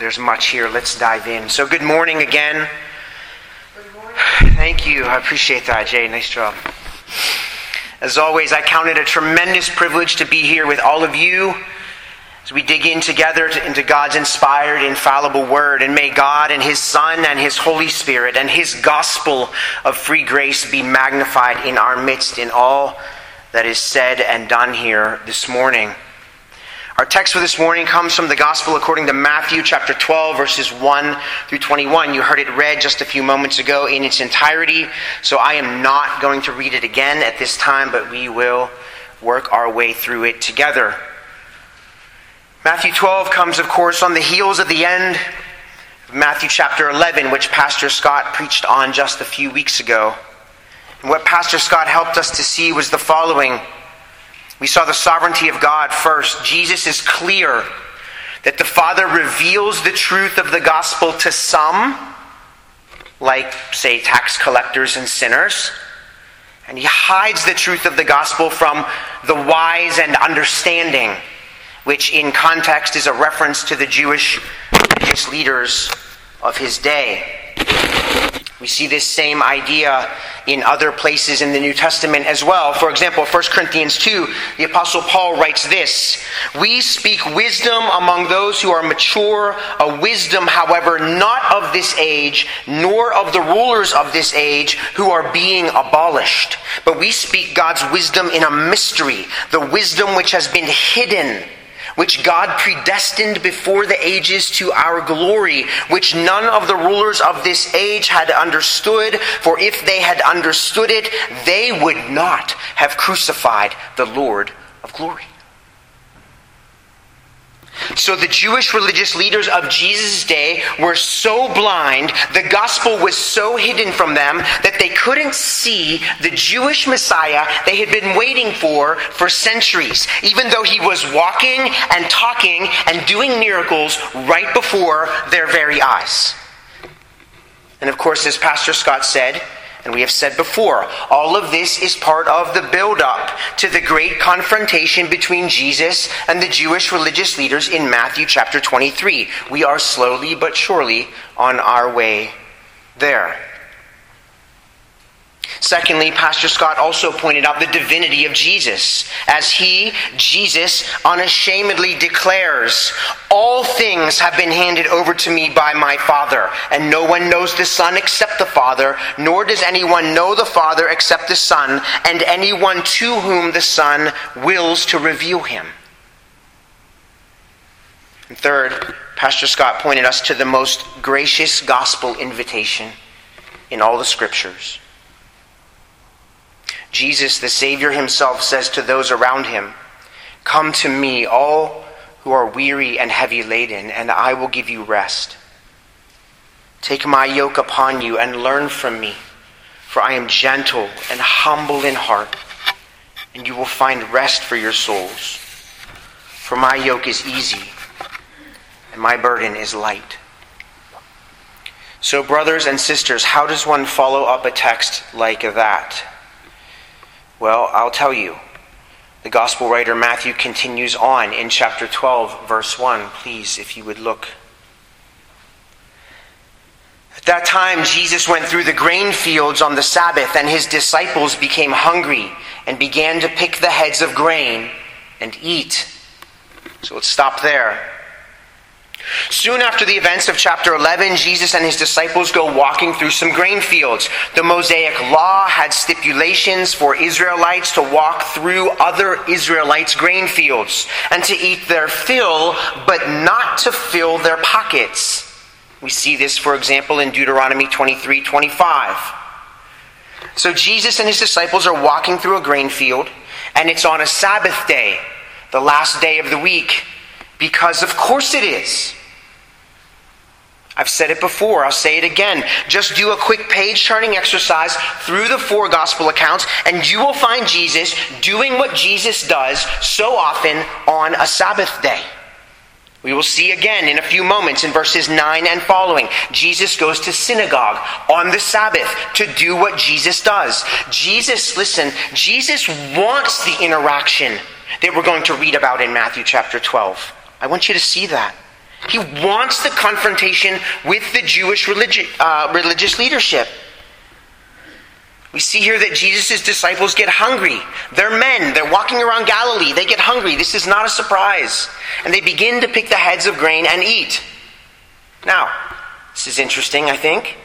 There's much here. Let's dive in. So, good morning again. Thank you. I appreciate that, Jay. Nice job. As always, I count it a tremendous privilege to be here with all of you as we dig in together to, into God's inspired, infallible word. And may God and His Son and His Holy Spirit and His gospel of free grace be magnified in our midst in all that is said and done here this morning. Our text for this morning comes from the Gospel according to Matthew chapter 12, verses 1 through 21. You heard it read just a few moments ago in its entirety, so I am not going to read it again at this time, but we will work our way through it together. Matthew 12 comes, of course, on the heels of the end of Matthew chapter 11, which Pastor Scott preached on just a few weeks ago. And what Pastor Scott helped us to see was the following. We saw the sovereignty of God first. Jesus is clear that the Father reveals the truth of the gospel to some, like, say, tax collectors and sinners, and he hides the truth of the gospel from the wise and understanding, which in context is a reference to the Jewish religious leaders of his day. We see this same idea in other places in the New Testament as well. For example, 1 Corinthians 2, the Apostle Paul writes this We speak wisdom among those who are mature, a wisdom, however, not of this age, nor of the rulers of this age who are being abolished. But we speak God's wisdom in a mystery, the wisdom which has been hidden which God predestined before the ages to our glory, which none of the rulers of this age had understood, for if they had understood it, they would not have crucified the Lord of glory. So the Jewish religious leaders of Jesus' day were so blind, the gospel was so hidden from them that they couldn't see the Jewish Messiah they had been waiting for for centuries, even though he was walking and talking and doing miracles right before their very eyes. And of course, as Pastor Scott said, and we have said before, all of this is part of the build up to the great confrontation between Jesus and the Jewish religious leaders in Matthew chapter 23. We are slowly but surely on our way there. Secondly, Pastor Scott also pointed out the divinity of Jesus, as he, Jesus, unashamedly declares, All things have been handed over to me by my Father, and no one knows the Son except the Father, nor does anyone know the Father except the Son, and anyone to whom the Son wills to reveal him. And third, Pastor Scott pointed us to the most gracious gospel invitation in all the scriptures. Jesus, the Savior himself, says to those around him, Come to me, all who are weary and heavy laden, and I will give you rest. Take my yoke upon you and learn from me, for I am gentle and humble in heart, and you will find rest for your souls. For my yoke is easy, and my burden is light. So, brothers and sisters, how does one follow up a text like that? Well, I'll tell you. The gospel writer Matthew continues on in chapter 12, verse 1. Please, if you would look. At that time, Jesus went through the grain fields on the Sabbath, and his disciples became hungry and began to pick the heads of grain and eat. So let's stop there. Soon after the events of chapter 11, Jesus and his disciples go walking through some grain fields. The Mosaic law had stipulations for Israelites to walk through other Israelites' grain fields and to eat their fill, but not to fill their pockets. We see this, for example, in Deuteronomy 23 25. So Jesus and his disciples are walking through a grain field, and it's on a Sabbath day, the last day of the week. Because of course it is. I've said it before, I'll say it again. Just do a quick page turning exercise through the four gospel accounts, and you will find Jesus doing what Jesus does so often on a Sabbath day. We will see again in a few moments in verses 9 and following. Jesus goes to synagogue on the Sabbath to do what Jesus does. Jesus, listen, Jesus wants the interaction that we're going to read about in Matthew chapter 12. I want you to see that. He wants the confrontation with the Jewish religi- uh, religious leadership. We see here that Jesus' disciples get hungry. They're men. They're walking around Galilee. They get hungry. This is not a surprise. And they begin to pick the heads of grain and eat. Now, this is interesting, I think.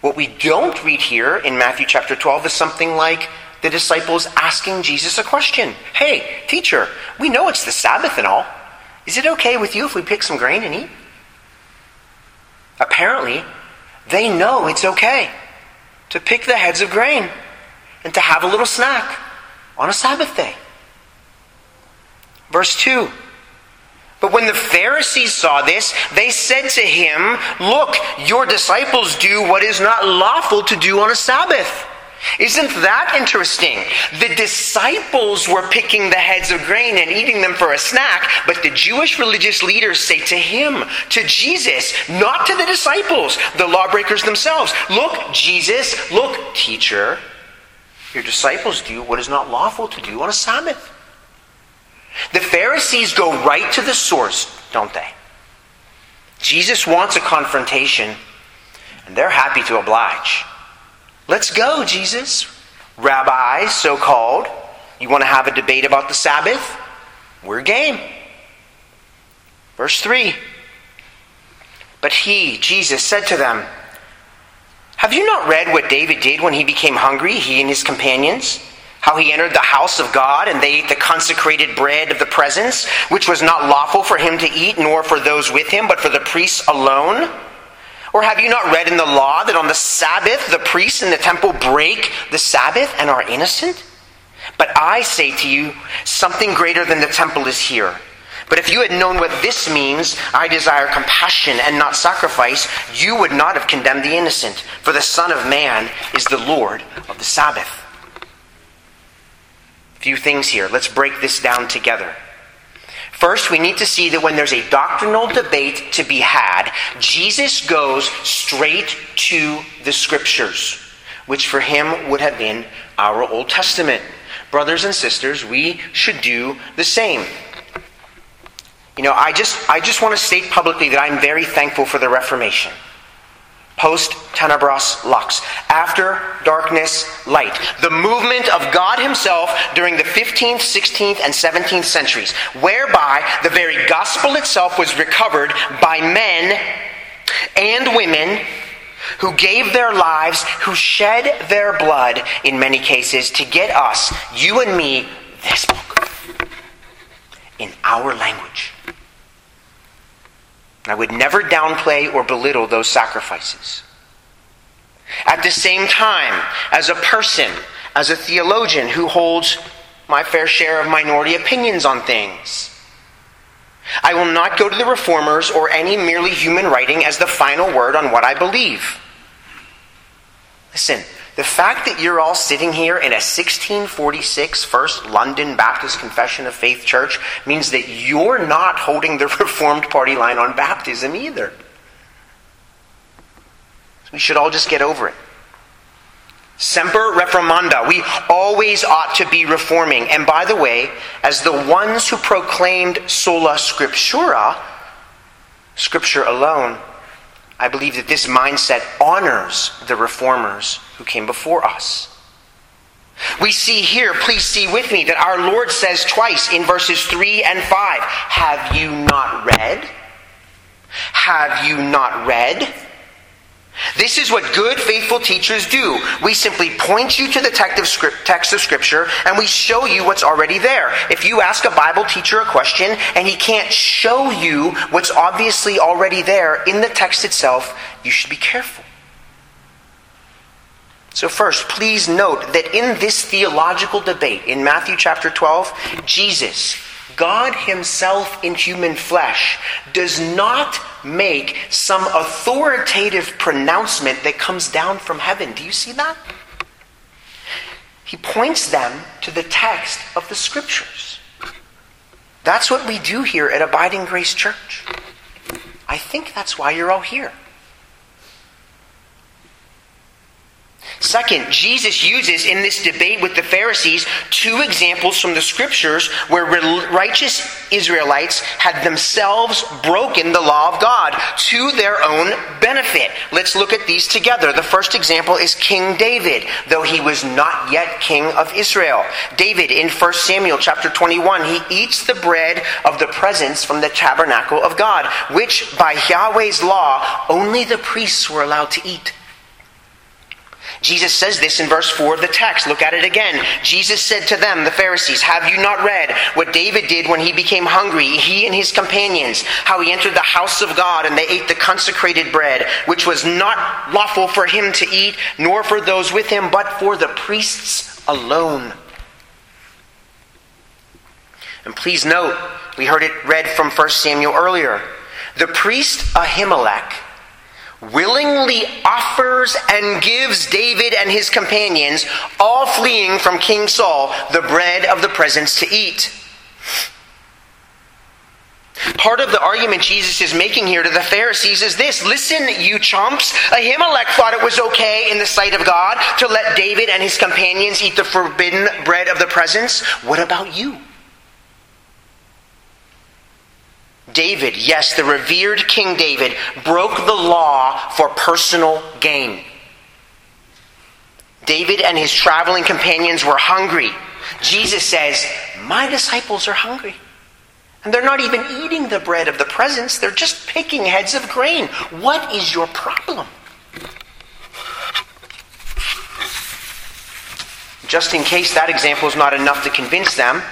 What we don't read here in Matthew chapter 12 is something like the disciples asking Jesus a question Hey, teacher, we know it's the Sabbath and all. Is it okay with you if we pick some grain and eat? Apparently, they know it's okay to pick the heads of grain and to have a little snack on a Sabbath day. Verse 2 But when the Pharisees saw this, they said to him, Look, your disciples do what is not lawful to do on a Sabbath. Isn't that interesting? The disciples were picking the heads of grain and eating them for a snack, but the Jewish religious leaders say to him, to Jesus, not to the disciples, the lawbreakers themselves, Look, Jesus, look, teacher, your disciples do what is not lawful to do on a Sabbath. The Pharisees go right to the source, don't they? Jesus wants a confrontation, and they're happy to oblige. Let's go, Jesus. Rabbi, so called. You want to have a debate about the Sabbath? We're game. Verse 3 But he, Jesus, said to them, Have you not read what David did when he became hungry, he and his companions? How he entered the house of God and they ate the consecrated bread of the presence, which was not lawful for him to eat, nor for those with him, but for the priests alone? Or have you not read in the law that on the Sabbath the priests in the temple break the Sabbath and are innocent? But I say to you, something greater than the temple is here. But if you had known what this means, I desire compassion and not sacrifice, you would not have condemned the innocent, for the Son of Man is the Lord of the Sabbath. A few things here. Let's break this down together. First, we need to see that when there's a doctrinal debate to be had, Jesus goes straight to the scriptures, which for him would have been our Old Testament. Brothers and sisters, we should do the same. You know, I just, I just want to state publicly that I'm very thankful for the Reformation post tenebras lux, after darkness, light. The movement of God Himself during the 15th, 16th, and 17th centuries, whereby the very gospel itself was recovered by men and women who gave their lives, who shed their blood in many cases to get us, you and me, this book in our language. I would never downplay or belittle those sacrifices. At the same time, as a person, as a theologian who holds my fair share of minority opinions on things, I will not go to the reformers or any merely human writing as the final word on what I believe. Listen, the fact that you're all sitting here in a 1646 First London Baptist Confession of Faith church means that you're not holding the Reformed Party line on baptism either. We should all just get over it. Semper reformanda. We always ought to be reforming. And by the way, as the ones who proclaimed sola scriptura, scripture alone, I believe that this mindset honors the reformers who came before us. We see here, please see with me, that our Lord says twice in verses 3 and 5 Have you not read? Have you not read? This is what good, faithful teachers do. We simply point you to the text of Scripture and we show you what's already there. If you ask a Bible teacher a question and he can't show you what's obviously already there in the text itself, you should be careful. So, first, please note that in this theological debate in Matthew chapter 12, Jesus, God Himself in human flesh, does not make some authoritative pronouncement that comes down from heaven. Do you see that? He points them to the text of the Scriptures. That's what we do here at Abiding Grace Church. I think that's why you're all here. Second, Jesus uses in this debate with the Pharisees two examples from the scriptures where righteous Israelites had themselves broken the law of God to their own benefit. Let's look at these together. The first example is King David, though he was not yet king of Israel. David in 1 Samuel chapter 21, he eats the bread of the presence from the tabernacle of God, which by Yahweh's law only the priests were allowed to eat. Jesus says this in verse 4 of the text. Look at it again. Jesus said to them, the Pharisees, Have you not read what David did when he became hungry, he and his companions, how he entered the house of God and they ate the consecrated bread, which was not lawful for him to eat, nor for those with him, but for the priests alone? And please note, we heard it read from 1 Samuel earlier. The priest Ahimelech willingly offers and gives David and his companions, all fleeing from King Saul, the bread of the presence to eat. Part of the argument Jesus is making here to the Pharisees is this Listen, you chumps. Ahimelech thought it was okay in the sight of God to let David and his companions eat the forbidden bread of the presence. What about you? David, yes, the revered King David, broke the law for personal gain. David and his traveling companions were hungry. Jesus says, My disciples are hungry. And they're not even eating the bread of the presence, they're just picking heads of grain. What is your problem? Just in case that example is not enough to convince them,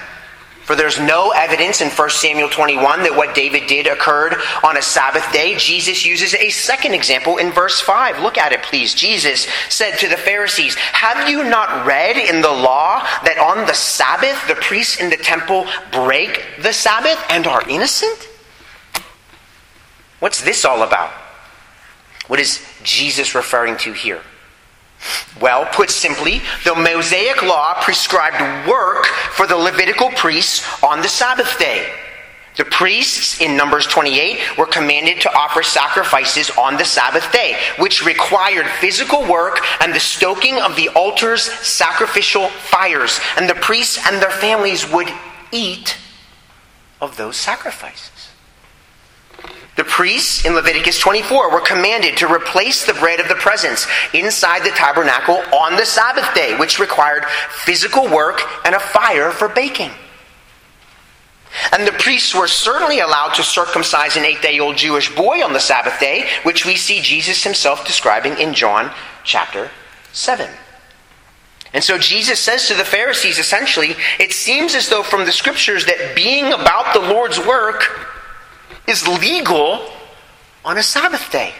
for there's no evidence in 1 Samuel 21 that what David did occurred on a Sabbath day. Jesus uses a second example in verse 5. Look at it, please. Jesus said to the Pharisees, Have you not read in the law that on the Sabbath the priests in the temple break the Sabbath and are innocent? What's this all about? What is Jesus referring to here? Well, put simply, the Mosaic law prescribed work for the Levitical priests on the Sabbath day. The priests in Numbers 28 were commanded to offer sacrifices on the Sabbath day, which required physical work and the stoking of the altar's sacrificial fires. And the priests and their families would eat of those sacrifices. The priests in Leviticus 24 were commanded to replace the bread of the presence inside the tabernacle on the Sabbath day, which required physical work and a fire for baking. And the priests were certainly allowed to circumcise an eight day old Jewish boy on the Sabbath day, which we see Jesus himself describing in John chapter 7. And so Jesus says to the Pharisees essentially, it seems as though from the scriptures that being about the Lord's work is legal on a Sabbath day.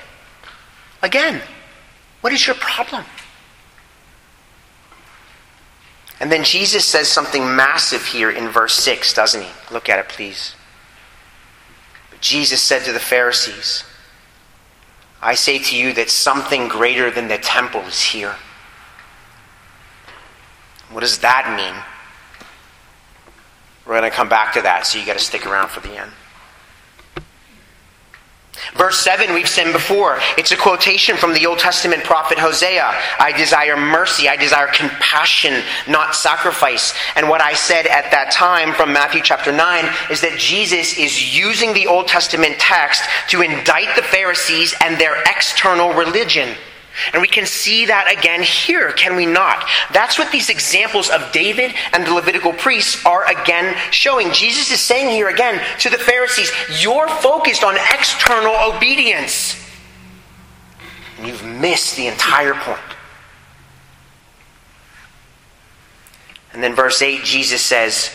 Again, what is your problem? And then Jesus says something massive here in verse 6, doesn't he? Look at it, please. But Jesus said to the Pharisees, I say to you that something greater than the temple is here. What does that mean? We're going to come back to that, so you got to stick around for the end. Verse 7, we've seen before. It's a quotation from the Old Testament prophet Hosea. I desire mercy. I desire compassion, not sacrifice. And what I said at that time from Matthew chapter 9 is that Jesus is using the Old Testament text to indict the Pharisees and their external religion. And we can see that again here, can we not? That's what these examples of David and the Levitical priests are again showing. Jesus is saying here again to the Pharisees, you're focused on external obedience. And you've missed the entire point. And then verse 8, Jesus says,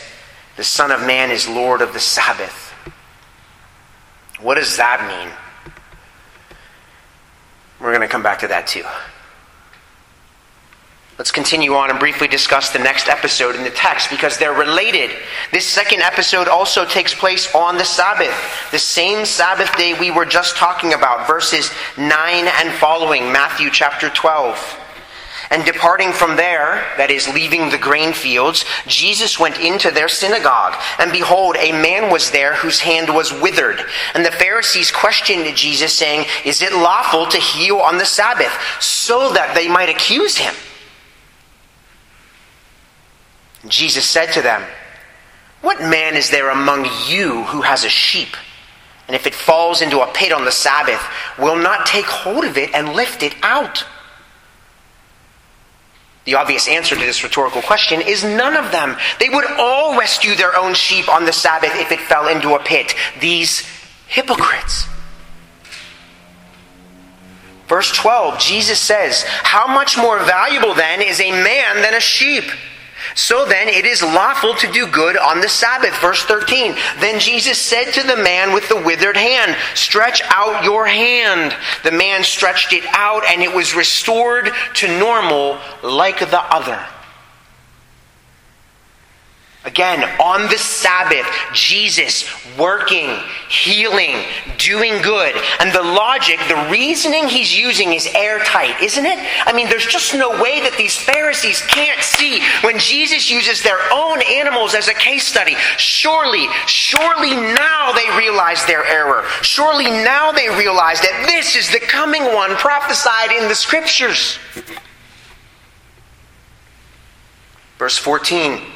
The Son of Man is Lord of the Sabbath. What does that mean? We're going to come back to that too. Let's continue on and briefly discuss the next episode in the text because they're related. This second episode also takes place on the Sabbath, the same Sabbath day we were just talking about, verses 9 and following, Matthew chapter 12. And departing from there, that is, leaving the grain fields, Jesus went into their synagogue. And behold, a man was there whose hand was withered. And the Pharisees questioned Jesus, saying, Is it lawful to heal on the Sabbath? So that they might accuse him. Jesus said to them, What man is there among you who has a sheep? And if it falls into a pit on the Sabbath, will not take hold of it and lift it out? The obvious answer to this rhetorical question is none of them. They would all rescue their own sheep on the Sabbath if it fell into a pit. These hypocrites. Verse 12, Jesus says, How much more valuable then is a man than a sheep? So then it is lawful to do good on the Sabbath. Verse 13. Then Jesus said to the man with the withered hand, Stretch out your hand. The man stretched it out, and it was restored to normal like the other. Again, on the Sabbath, Jesus working, healing, doing good. And the logic, the reasoning he's using is airtight, isn't it? I mean, there's just no way that these Pharisees can't see when Jesus uses their own animals as a case study. Surely, surely now they realize their error. Surely now they realize that this is the coming one prophesied in the scriptures. Verse 14.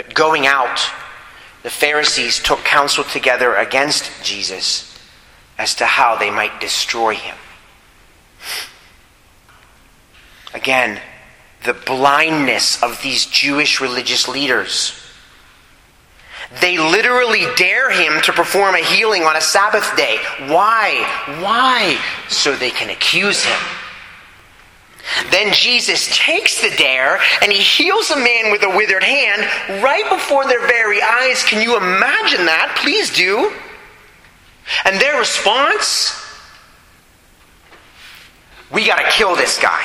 But going out, the Pharisees took counsel together against Jesus as to how they might destroy him. Again, the blindness of these Jewish religious leaders. They literally dare him to perform a healing on a Sabbath day. Why? Why? So they can accuse him. Then Jesus takes the dare and he heals a man with a withered hand right before their very eyes. Can you imagine that? Please do. And their response we got to kill this guy.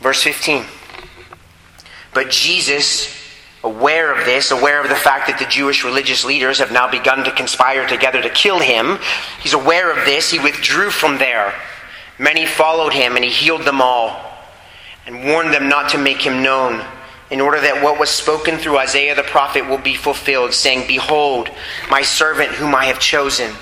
Verse 15. But Jesus aware of this, aware of the fact that the Jewish religious leaders have now begun to conspire together to kill him, he's aware of this. He withdrew from there. Many followed him, and he healed them all and warned them not to make him known, in order that what was spoken through Isaiah the prophet will be fulfilled, saying, Behold, my servant whom I have chosen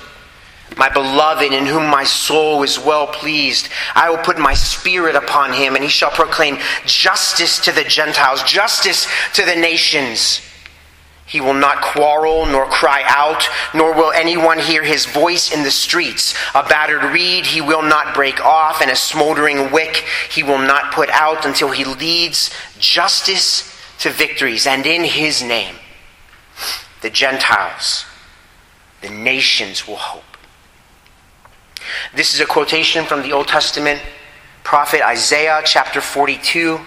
my beloved, in whom my soul is well pleased. I will put my spirit upon him, and he shall proclaim justice to the Gentiles, justice to the nations. He will not quarrel nor cry out, nor will anyone hear his voice in the streets. A battered reed he will not break off, and a smoldering wick he will not put out until he leads justice to victories. And in his name, the Gentiles, the nations will hope. This is a quotation from the Old Testament prophet Isaiah, chapter 42.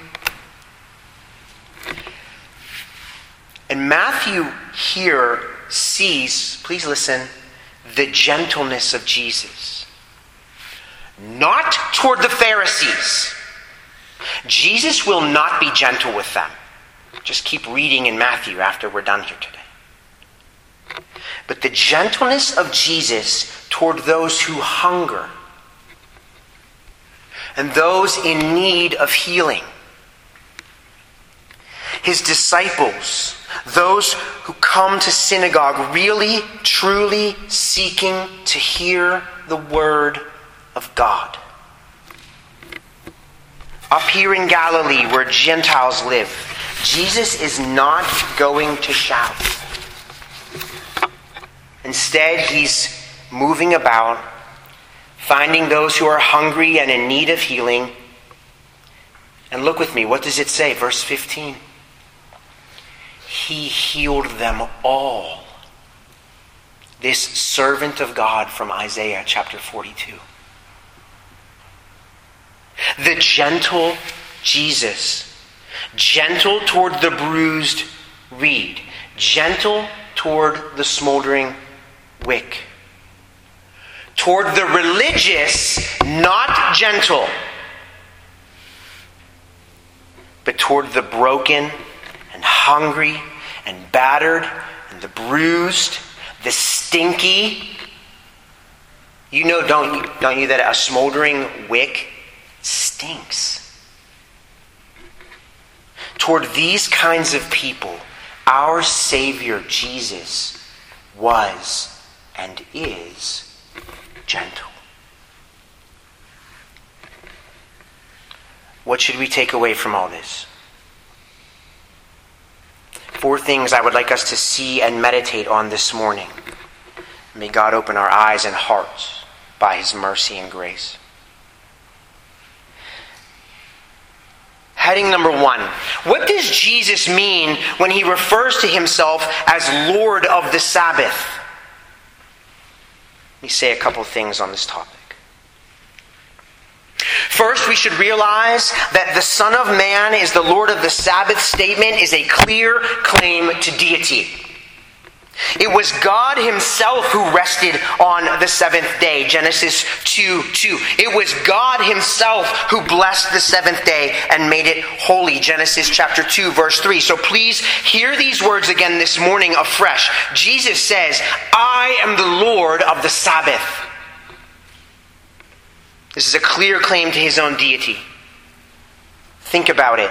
And Matthew here sees, please listen, the gentleness of Jesus. Not toward the Pharisees. Jesus will not be gentle with them. Just keep reading in Matthew after we're done here today but the gentleness of Jesus toward those who hunger and those in need of healing. His disciples, those who come to synagogue really, truly seeking to hear the word of God. Up here in Galilee, where Gentiles live, Jesus is not going to shout. Instead, he's moving about, finding those who are hungry and in need of healing. And look with me, what does it say? Verse 15. He healed them all. This servant of God from Isaiah chapter 42. The gentle Jesus, gentle toward the bruised reed, gentle toward the smoldering wick. Toward the religious, not gentle, but toward the broken and hungry and battered and the bruised, the stinky, You know, don't you, don't you, that a smoldering wick stinks? Toward these kinds of people, our Savior Jesus was and is gentle. What should we take away from all this? Four things I would like us to see and meditate on this morning. May God open our eyes and hearts by His mercy and grace. Heading number one What does Jesus mean when he refers to himself as Lord of the Sabbath? Let me say a couple things on this topic. First, we should realize that the Son of Man is the Lord of the Sabbath statement is a clear claim to deity. It was God Himself who rested on the seventh day, Genesis 2 2. It was God Himself who blessed the seventh day and made it holy, Genesis chapter 2, verse 3. So please hear these words again this morning afresh. Jesus says, I am the Lord of the Sabbath. This is a clear claim to His own deity. Think about it.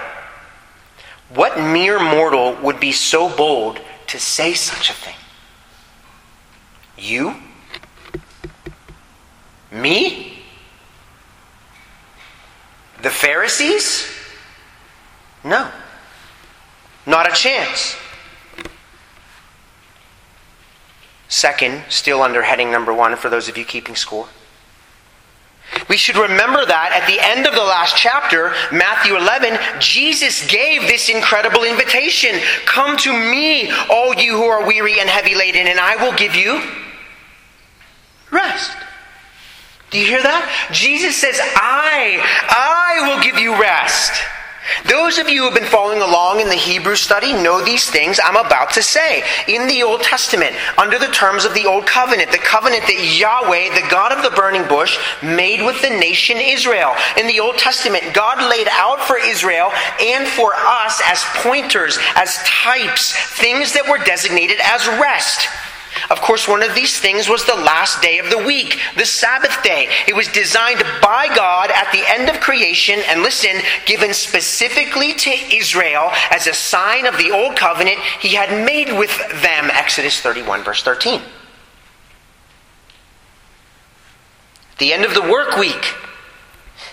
What mere mortal would be so bold to say such a thing? You? Me? The Pharisees? No. Not a chance. Second, still under heading number one for those of you keeping score. We should remember that at the end of the last chapter, Matthew 11, Jesus gave this incredible invitation Come to me, all you who are weary and heavy laden, and I will give you rest. Do you hear that? Jesus says, I, I will give you rest. Those of you who have been following along in the Hebrew study know these things I'm about to say. In the Old Testament, under the terms of the Old Covenant, the covenant that Yahweh, the God of the burning bush, made with the nation Israel. In the Old Testament, God laid out for Israel and for us as pointers, as types, things that were designated as rest. Of course, one of these things was the last day of the week, the Sabbath day. It was designed by God at the end of creation, and listen, given specifically to Israel as a sign of the old covenant he had made with them. Exodus 31, verse 13. The end of the work week,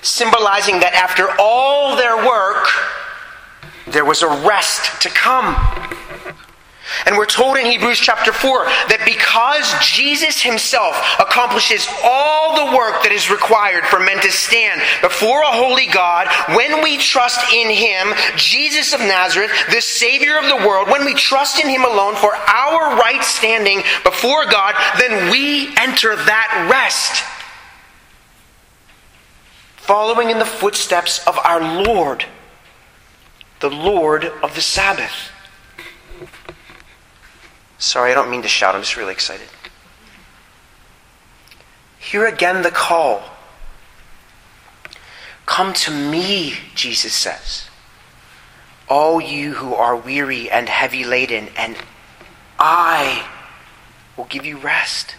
symbolizing that after all their work, there was a rest to come. And we're told in Hebrews chapter 4 that because Jesus himself accomplishes all the work that is required for men to stand before a holy God, when we trust in him, Jesus of Nazareth, the Savior of the world, when we trust in him alone for our right standing before God, then we enter that rest. Following in the footsteps of our Lord, the Lord of the Sabbath. Sorry, I don't mean to shout. I'm just really excited. Hear again the call. Come to me, Jesus says. All you who are weary and heavy laden, and I will give you rest.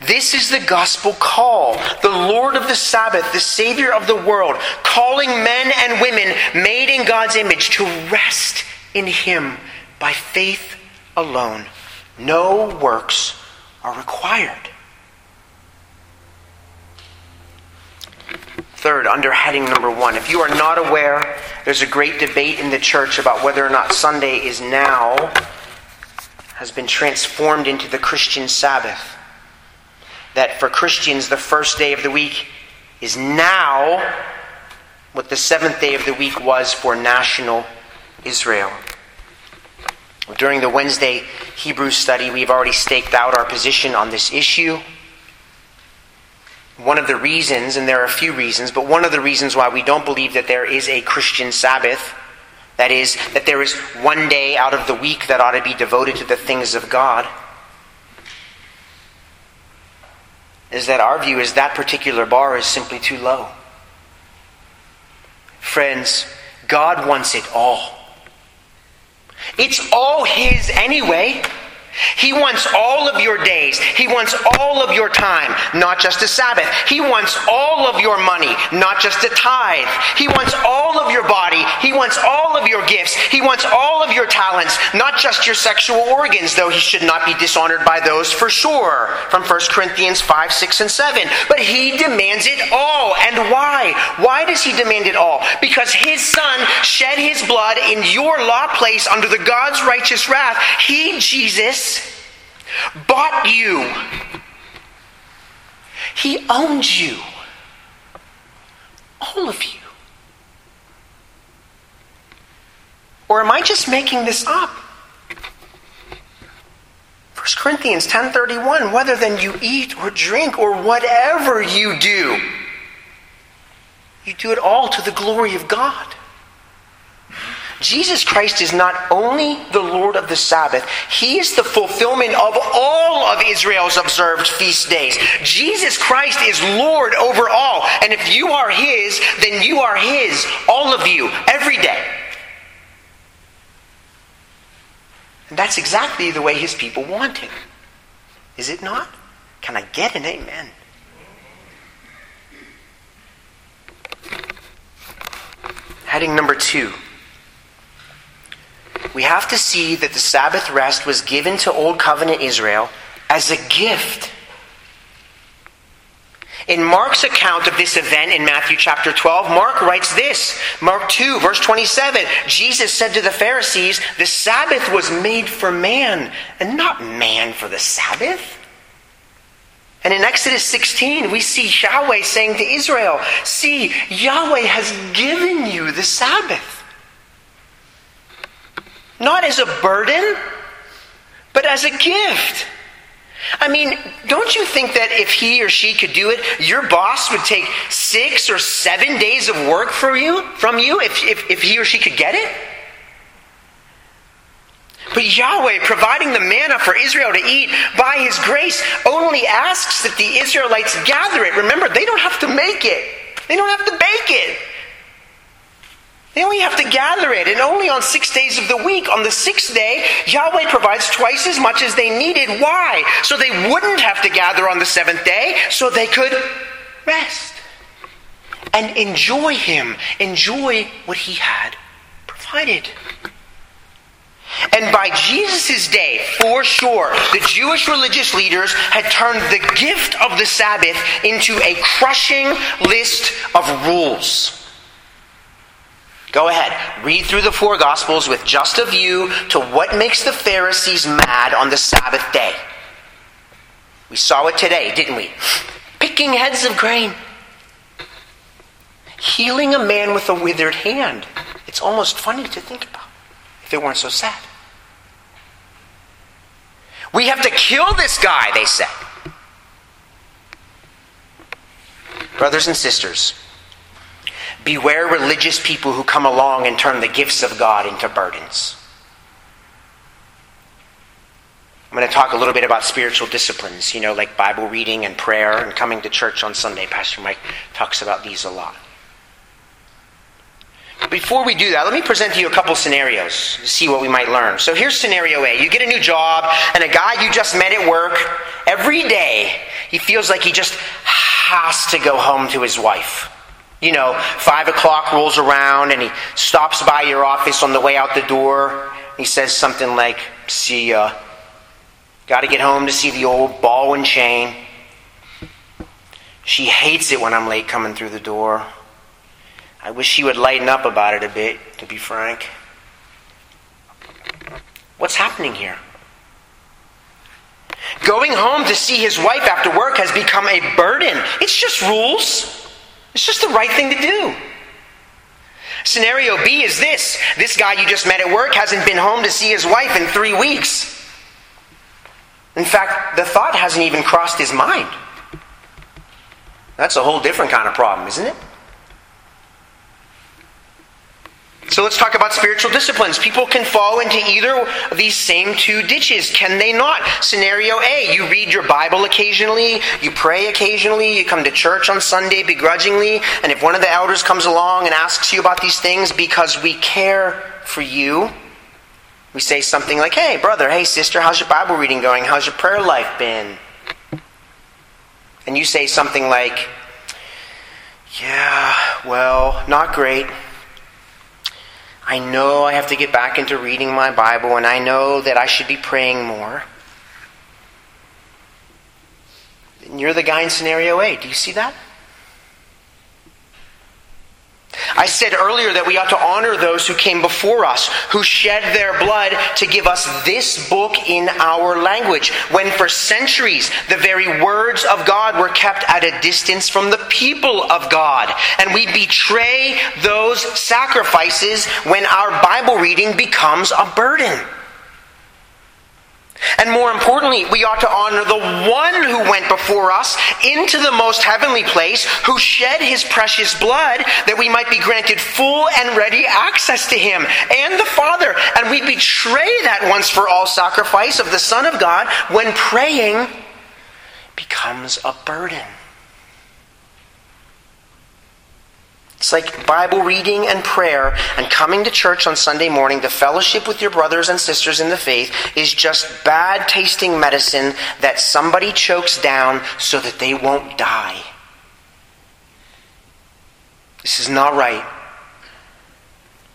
This is the gospel call. The Lord of the Sabbath, the Savior of the world, calling men and women made in God's image to rest in Him by faith alone. No works are required. Third, under heading number one, if you are not aware, there's a great debate in the church about whether or not Sunday is now, has been transformed into the Christian Sabbath that for Christians, the first day of the week is now what the seventh day of the week was for national Israel. During the Wednesday Hebrew study, we've already staked out our position on this issue. One of the reasons, and there are a few reasons, but one of the reasons why we don't believe that there is a Christian Sabbath, that is, that there is one day out of the week that ought to be devoted to the things of God, is that our view is that particular bar is simply too low. Friends, God wants it all. It's all His anyway. He wants all of your days. He wants all of your time, not just a Sabbath. He wants all of your money, not just a tithe. He wants all of your body. He wants all of your gifts. He wants all of your talents, not just your sexual organs, though he should not be dishonored by those for sure, from 1 Corinthians 5, 6, and 7. But he demands it all. And why? Why does he demand it all? Because his son shed his blood in your law place under the God's righteous wrath. He, Jesus, bought you. He owns you. All of you. Or am I just making this up? 1 Corinthians 10:31 whether then you eat or drink or whatever you do you do it all to the glory of God. Jesus Christ is not only the Lord of the Sabbath, He is the fulfillment of all of Israel's observed feast days. Jesus Christ is Lord over all. And if you are His, then you are His, all of you, every day. And that's exactly the way His people want Him. Is it not? Can I get an amen? Heading number two we have to see that the Sabbath rest was given to Old Covenant Israel as a gift. In Mark's account of this event in Matthew chapter 12, Mark writes this Mark 2, verse 27 Jesus said to the Pharisees, The Sabbath was made for man, and not man for the Sabbath. And in Exodus 16, we see Yahweh saying to Israel, See, Yahweh has given you the Sabbath. Not as a burden, but as a gift. I mean, don't you think that if he or she could do it, your boss would take six or seven days of work for you, from you if, if, if he or she could get it? But Yahweh, providing the manna for Israel to eat by his grace, only asks that the Israelites gather it. Remember, they don't have to make it, they don't have to bake it. They only have to gather it, and only on six days of the week. On the sixth day, Yahweh provides twice as much as they needed. Why? So they wouldn't have to gather on the seventh day, so they could rest and enjoy Him, enjoy what He had provided. And by Jesus' day, for sure, the Jewish religious leaders had turned the gift of the Sabbath into a crushing list of rules. Go ahead, read through the four Gospels with just a view to what makes the Pharisees mad on the Sabbath day. We saw it today, didn't we? Picking heads of grain, healing a man with a withered hand. It's almost funny to think about if it weren't so sad. We have to kill this guy, they said. Brothers and sisters, Beware religious people who come along and turn the gifts of God into burdens. I'm going to talk a little bit about spiritual disciplines, you know, like Bible reading and prayer and coming to church on Sunday. Pastor Mike talks about these a lot. Before we do that, let me present to you a couple scenarios to see what we might learn. So here's scenario A. You get a new job, and a guy you just met at work, every day, he feels like he just has to go home to his wife you know, five o'clock rolls around and he stops by your office on the way out the door. He says something like, See uh, ya. Got to get home to see the old ball and chain. She hates it when I'm late coming through the door. I wish she would lighten up about it a bit, to be frank. What's happening here? Going home to see his wife after work has become a burden. It's just rules. It's just the right thing to do. Scenario B is this this guy you just met at work hasn't been home to see his wife in three weeks. In fact, the thought hasn't even crossed his mind. That's a whole different kind of problem, isn't it? So let's talk about spiritual disciplines. People can fall into either of these same two ditches, can they not? Scenario A you read your Bible occasionally, you pray occasionally, you come to church on Sunday begrudgingly, and if one of the elders comes along and asks you about these things because we care for you, We say something like, hey, brother, hey, sister, how's your Bible reading going? How's your prayer life been? And you say something like, yeah, well, not great. I know I have to get back into reading my Bible, and I know that I should be praying more. And you're the guy in scenario A. Do you see that? I said earlier that we ought to honor those who came before us, who shed their blood to give us this book in our language, when for centuries the very words of God were kept at a distance from the people of God. And we betray those sacrifices when our Bible reading becomes a burden. And more importantly, we ought to honor the one who went before us into the most heavenly place, who shed his precious blood that we might be granted full and ready access to him and the Father. And we betray that once for all sacrifice of the Son of God when praying becomes a burden. It's like Bible reading and prayer and coming to church on Sunday morning to fellowship with your brothers and sisters in the faith is just bad tasting medicine that somebody chokes down so that they won't die. This is not right.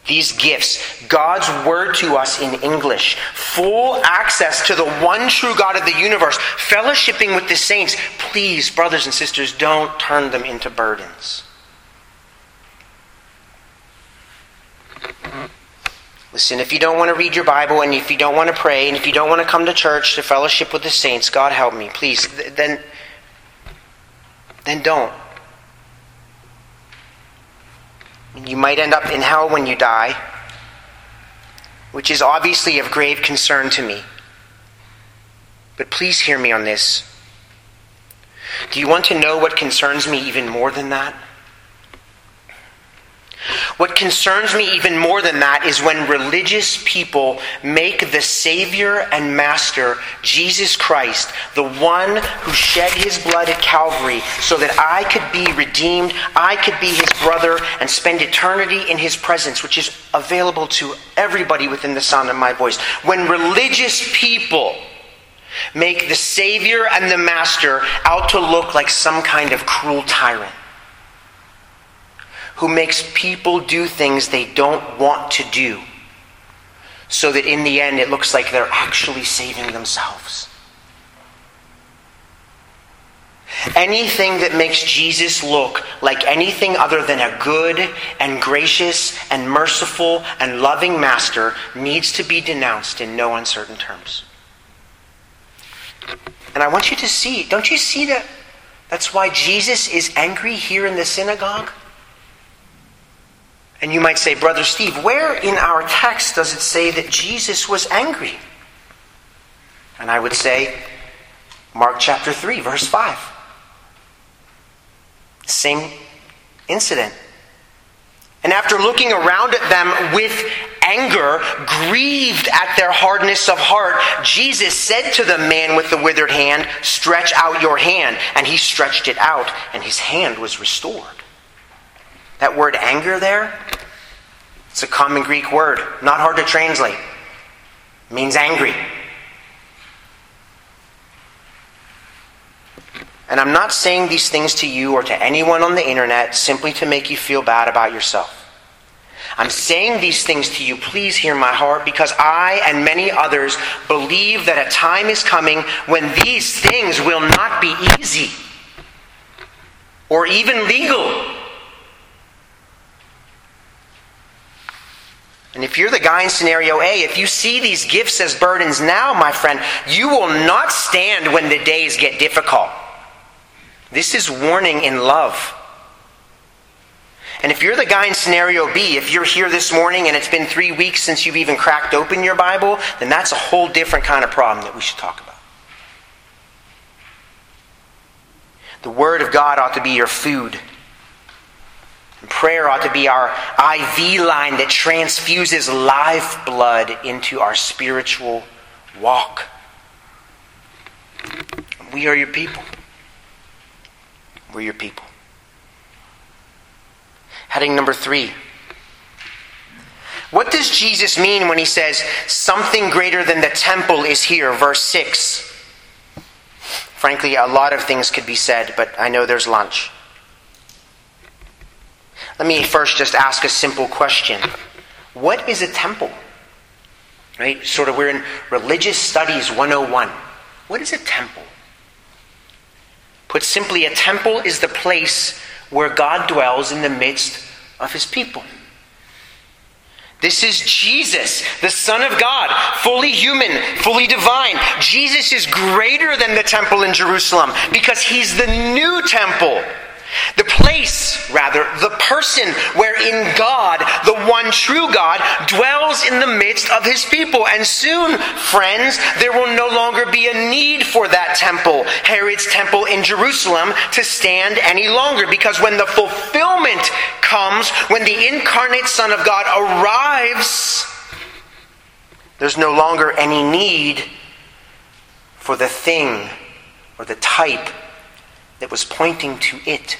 These gifts, God's word to us in English, full access to the one true God of the universe, fellowshipping with the saints. Please, brothers and sisters, don't turn them into burdens. Mm-hmm. Listen, if you don't want to read your Bible and if you don't want to pray and if you don't want to come to church to fellowship with the saints, God help me, please, then then don't. You might end up in hell when you die, which is obviously of grave concern to me. But please hear me on this. Do you want to know what concerns me even more than that? What concerns me even more than that is when religious people make the Savior and Master, Jesus Christ, the one who shed his blood at Calvary so that I could be redeemed, I could be his brother, and spend eternity in his presence, which is available to everybody within the sound of my voice. When religious people make the Savior and the Master out to look like some kind of cruel tyrant who makes people do things they don't want to do, so that in the end it looks like they're actually saving themselves. Anything that makes Jesus look like anything other than a good and gracious and merciful and loving master needs to be denounced in no uncertain terms. And I want you to see, don't you see that that's why Jesus is angry here in the synagogue? And you might say, Brother Steve, where in our text does it say that Jesus was angry? And I would say, Mark chapter 3, verse 5. Same incident. And after looking around at them with anger, grieved at their hardness of heart, Jesus said to the man with the withered hand, Stretch out your hand. And he stretched it out, and his hand was restored. That word anger there, it's a common Greek word, not hard to translate. It means angry. And I'm not saying these things to you or to anyone on the internet simply to make you feel bad about yourself. I'm saying these things to you, please hear my heart, because I and many others believe that a time is coming when these things will not be easy or even legal. And if you're the guy in scenario A, if you see these gifts as burdens now, my friend, you will not stand when the days get difficult. This is warning in love. And if you're the guy in scenario B, if you're here this morning and it's been three weeks since you've even cracked open your Bible, then that's a whole different kind of problem that we should talk about. The Word of God ought to be your food. Prayer ought to be our IV line that transfuses life blood into our spiritual walk. We are your people. We're your people. Heading number three. What does Jesus mean when he says, something greater than the temple is here, verse 6? Frankly, a lot of things could be said, but I know there's lunch. Let me first just ask a simple question What is a temple? Right? Sort of, we're in Religious Studies 101. What is a temple? Put simply, a temple is the place where God dwells in the midst of his people. This is Jesus, the Son of God, fully human, fully divine. Jesus is greater than the temple in Jerusalem because he's the new temple. The place, rather, the person wherein God, the one true God, dwells in the midst of his people. And soon, friends, there will no longer be a need for that temple, Herod's temple in Jerusalem, to stand any longer. Because when the fulfillment comes, when the incarnate Son of God arrives, there's no longer any need for the thing or the type that was pointing to it.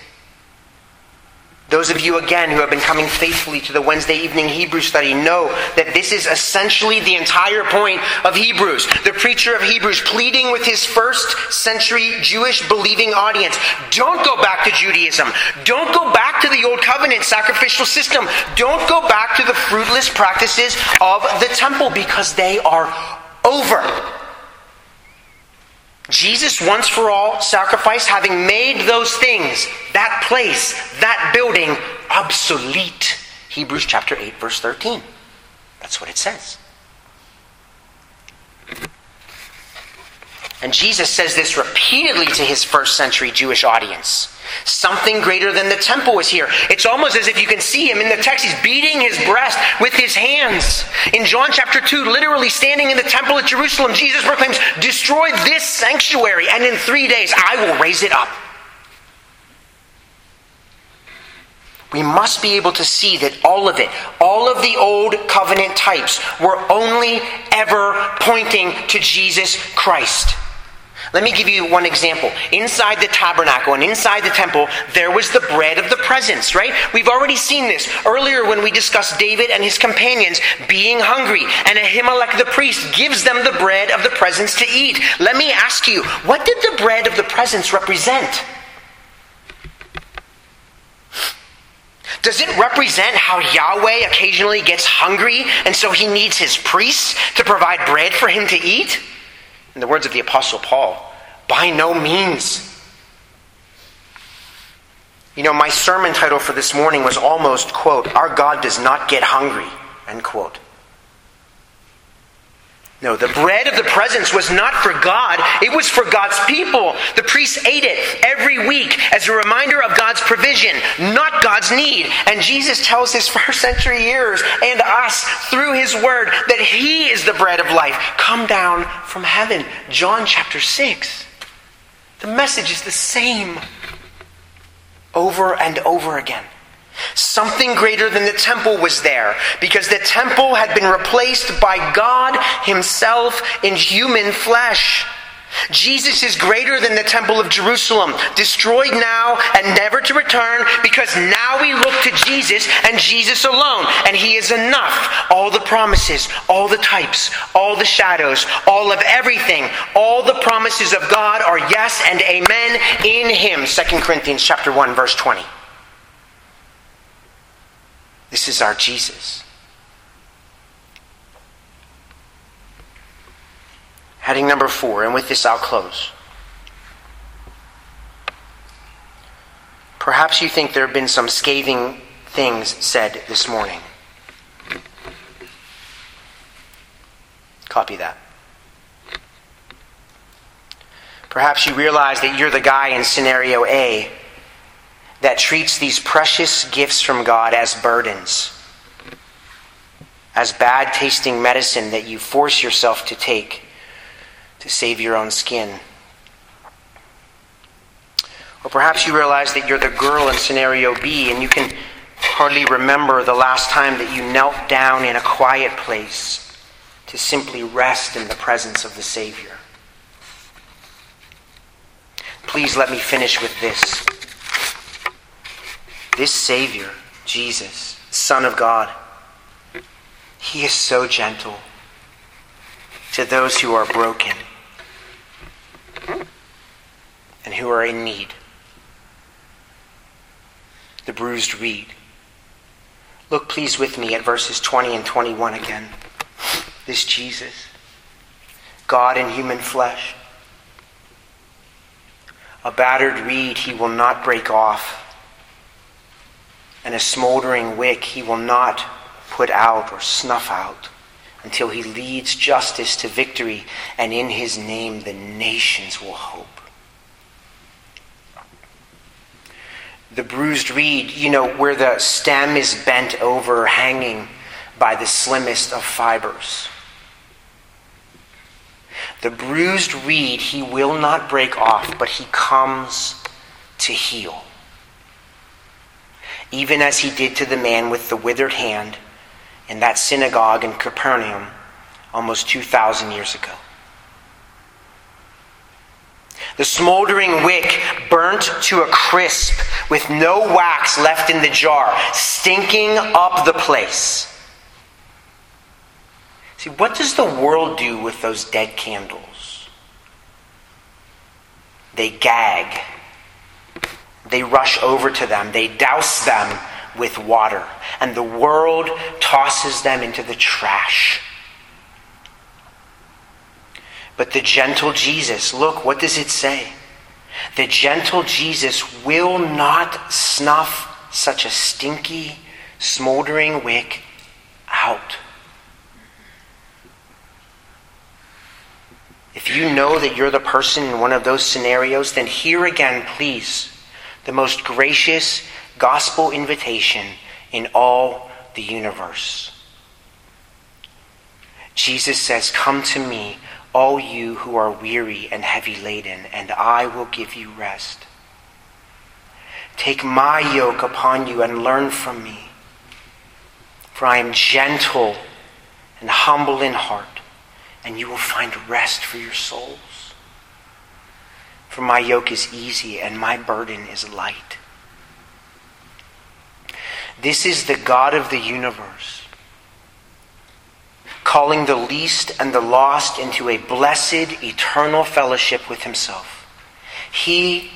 Those of you, again, who have been coming faithfully to the Wednesday evening Hebrew study know that this is essentially the entire point of Hebrews. The preacher of Hebrews pleading with his first century Jewish believing audience don't go back to Judaism. Don't go back to the Old Covenant sacrificial system. Don't go back to the fruitless practices of the temple because they are over. Jesus, once for all, sacrifice, having made those things, that place, that building, obsolete. Hebrews chapter 8, verse 13. That's what it says. And Jesus says this repeatedly to his first century Jewish audience. Something greater than the temple is here. It's almost as if you can see him in the text. He's beating his breast with his hands. In John chapter 2, literally standing in the temple at Jerusalem, Jesus proclaims, Destroy this sanctuary, and in three days I will raise it up. We must be able to see that all of it, all of the old covenant types, were only ever pointing to Jesus Christ. Let me give you one example. Inside the tabernacle and inside the temple, there was the bread of the presence, right? We've already seen this earlier when we discussed David and his companions being hungry, and Ahimelech the priest gives them the bread of the presence to eat. Let me ask you, what did the bread of the presence represent? Does it represent how Yahweh occasionally gets hungry and so he needs his priests to provide bread for him to eat? In the words of the Apostle Paul, by no means. You know, my sermon title for this morning was almost, quote, Our God does not get hungry, end quote. No, the bread of the presence was not for God, it was for God's people. The priests ate it every week as a reminder of God's provision, not God's need. And Jesus tells his first century years and us through his word that he is the bread of life, come down from heaven. John chapter 6. The message is the same over and over again. Something greater than the temple was there because the temple had been replaced by God Himself in human flesh. Jesus is greater than the temple of Jerusalem, destroyed now and never to return, because now we look to Jesus and Jesus alone, and He is enough. All the promises, all the types, all the shadows, all of everything, all the promises of God are yes and amen in Him. 2 Corinthians chapter 1, verse 20. This is our Jesus. Heading number four, and with this I'll close. Perhaps you think there have been some scathing things said this morning. Copy that. Perhaps you realize that you're the guy in scenario A that treats these precious gifts from God as burdens, as bad tasting medicine that you force yourself to take to save your own skin. Or perhaps you realize that you're the girl in scenario B and you can hardly remember the last time that you knelt down in a quiet place to simply rest in the presence of the Savior. Please let me finish with this. This Savior, Jesus, Son of God, He is so gentle to those who are broken and who are in need. The bruised reed. Look, please, with me at verses 20 and 21 again. This Jesus, God in human flesh, a battered reed he will not break off, and a smoldering wick he will not put out or snuff out until he leads justice to victory, and in his name the nations will hope. The bruised reed, you know, where the stem is bent over, hanging by the slimmest of fibers. The bruised reed he will not break off, but he comes to heal. Even as he did to the man with the withered hand in that synagogue in Capernaum almost 2,000 years ago. The smoldering wick burnt to a crisp with no wax left in the jar, stinking up the place. See, what does the world do with those dead candles? They gag. They rush over to them. They douse them with water. And the world tosses them into the trash. But the gentle Jesus, look, what does it say? The gentle Jesus will not snuff such a stinky, smoldering wick out. If you know that you're the person in one of those scenarios, then hear again, please, the most gracious gospel invitation in all the universe. Jesus says, Come to me, all you who are weary and heavy laden, and I will give you rest. Take my yoke upon you and learn from me, for I am gentle and humble in heart and you will find rest for your souls. For my yoke is easy and my burden is light. This is the God of the universe, calling the least and the lost into a blessed, eternal fellowship with himself. He,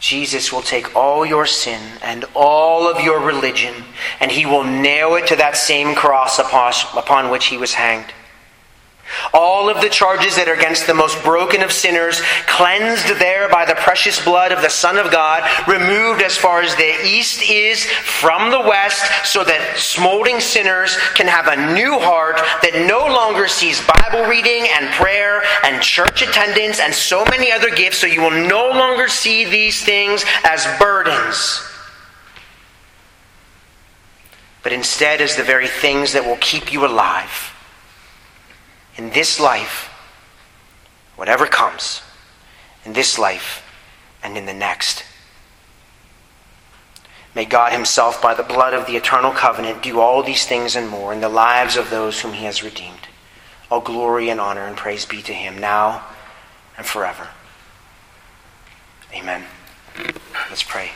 Jesus, will take all your sin and all of your religion, and he will nail it to that same cross upon, which he was hanged. All of the charges that are against the most broken of sinners, cleansed there by the precious blood of the Son of God, removed as far as the east is from the west, so that smoldering sinners can have a new heart that no longer sees Bible reading and prayer and church attendance and so many other gifts, so you will no longer see these things as burdens. But instead, as the very things that will keep you alive in this life, whatever comes, in this life and in the next. May God Himself, by the blood of the eternal covenant, do all these things and more in the lives of those whom He has redeemed. All glory and honor and praise be to Him now and forever. Amen. Let's pray.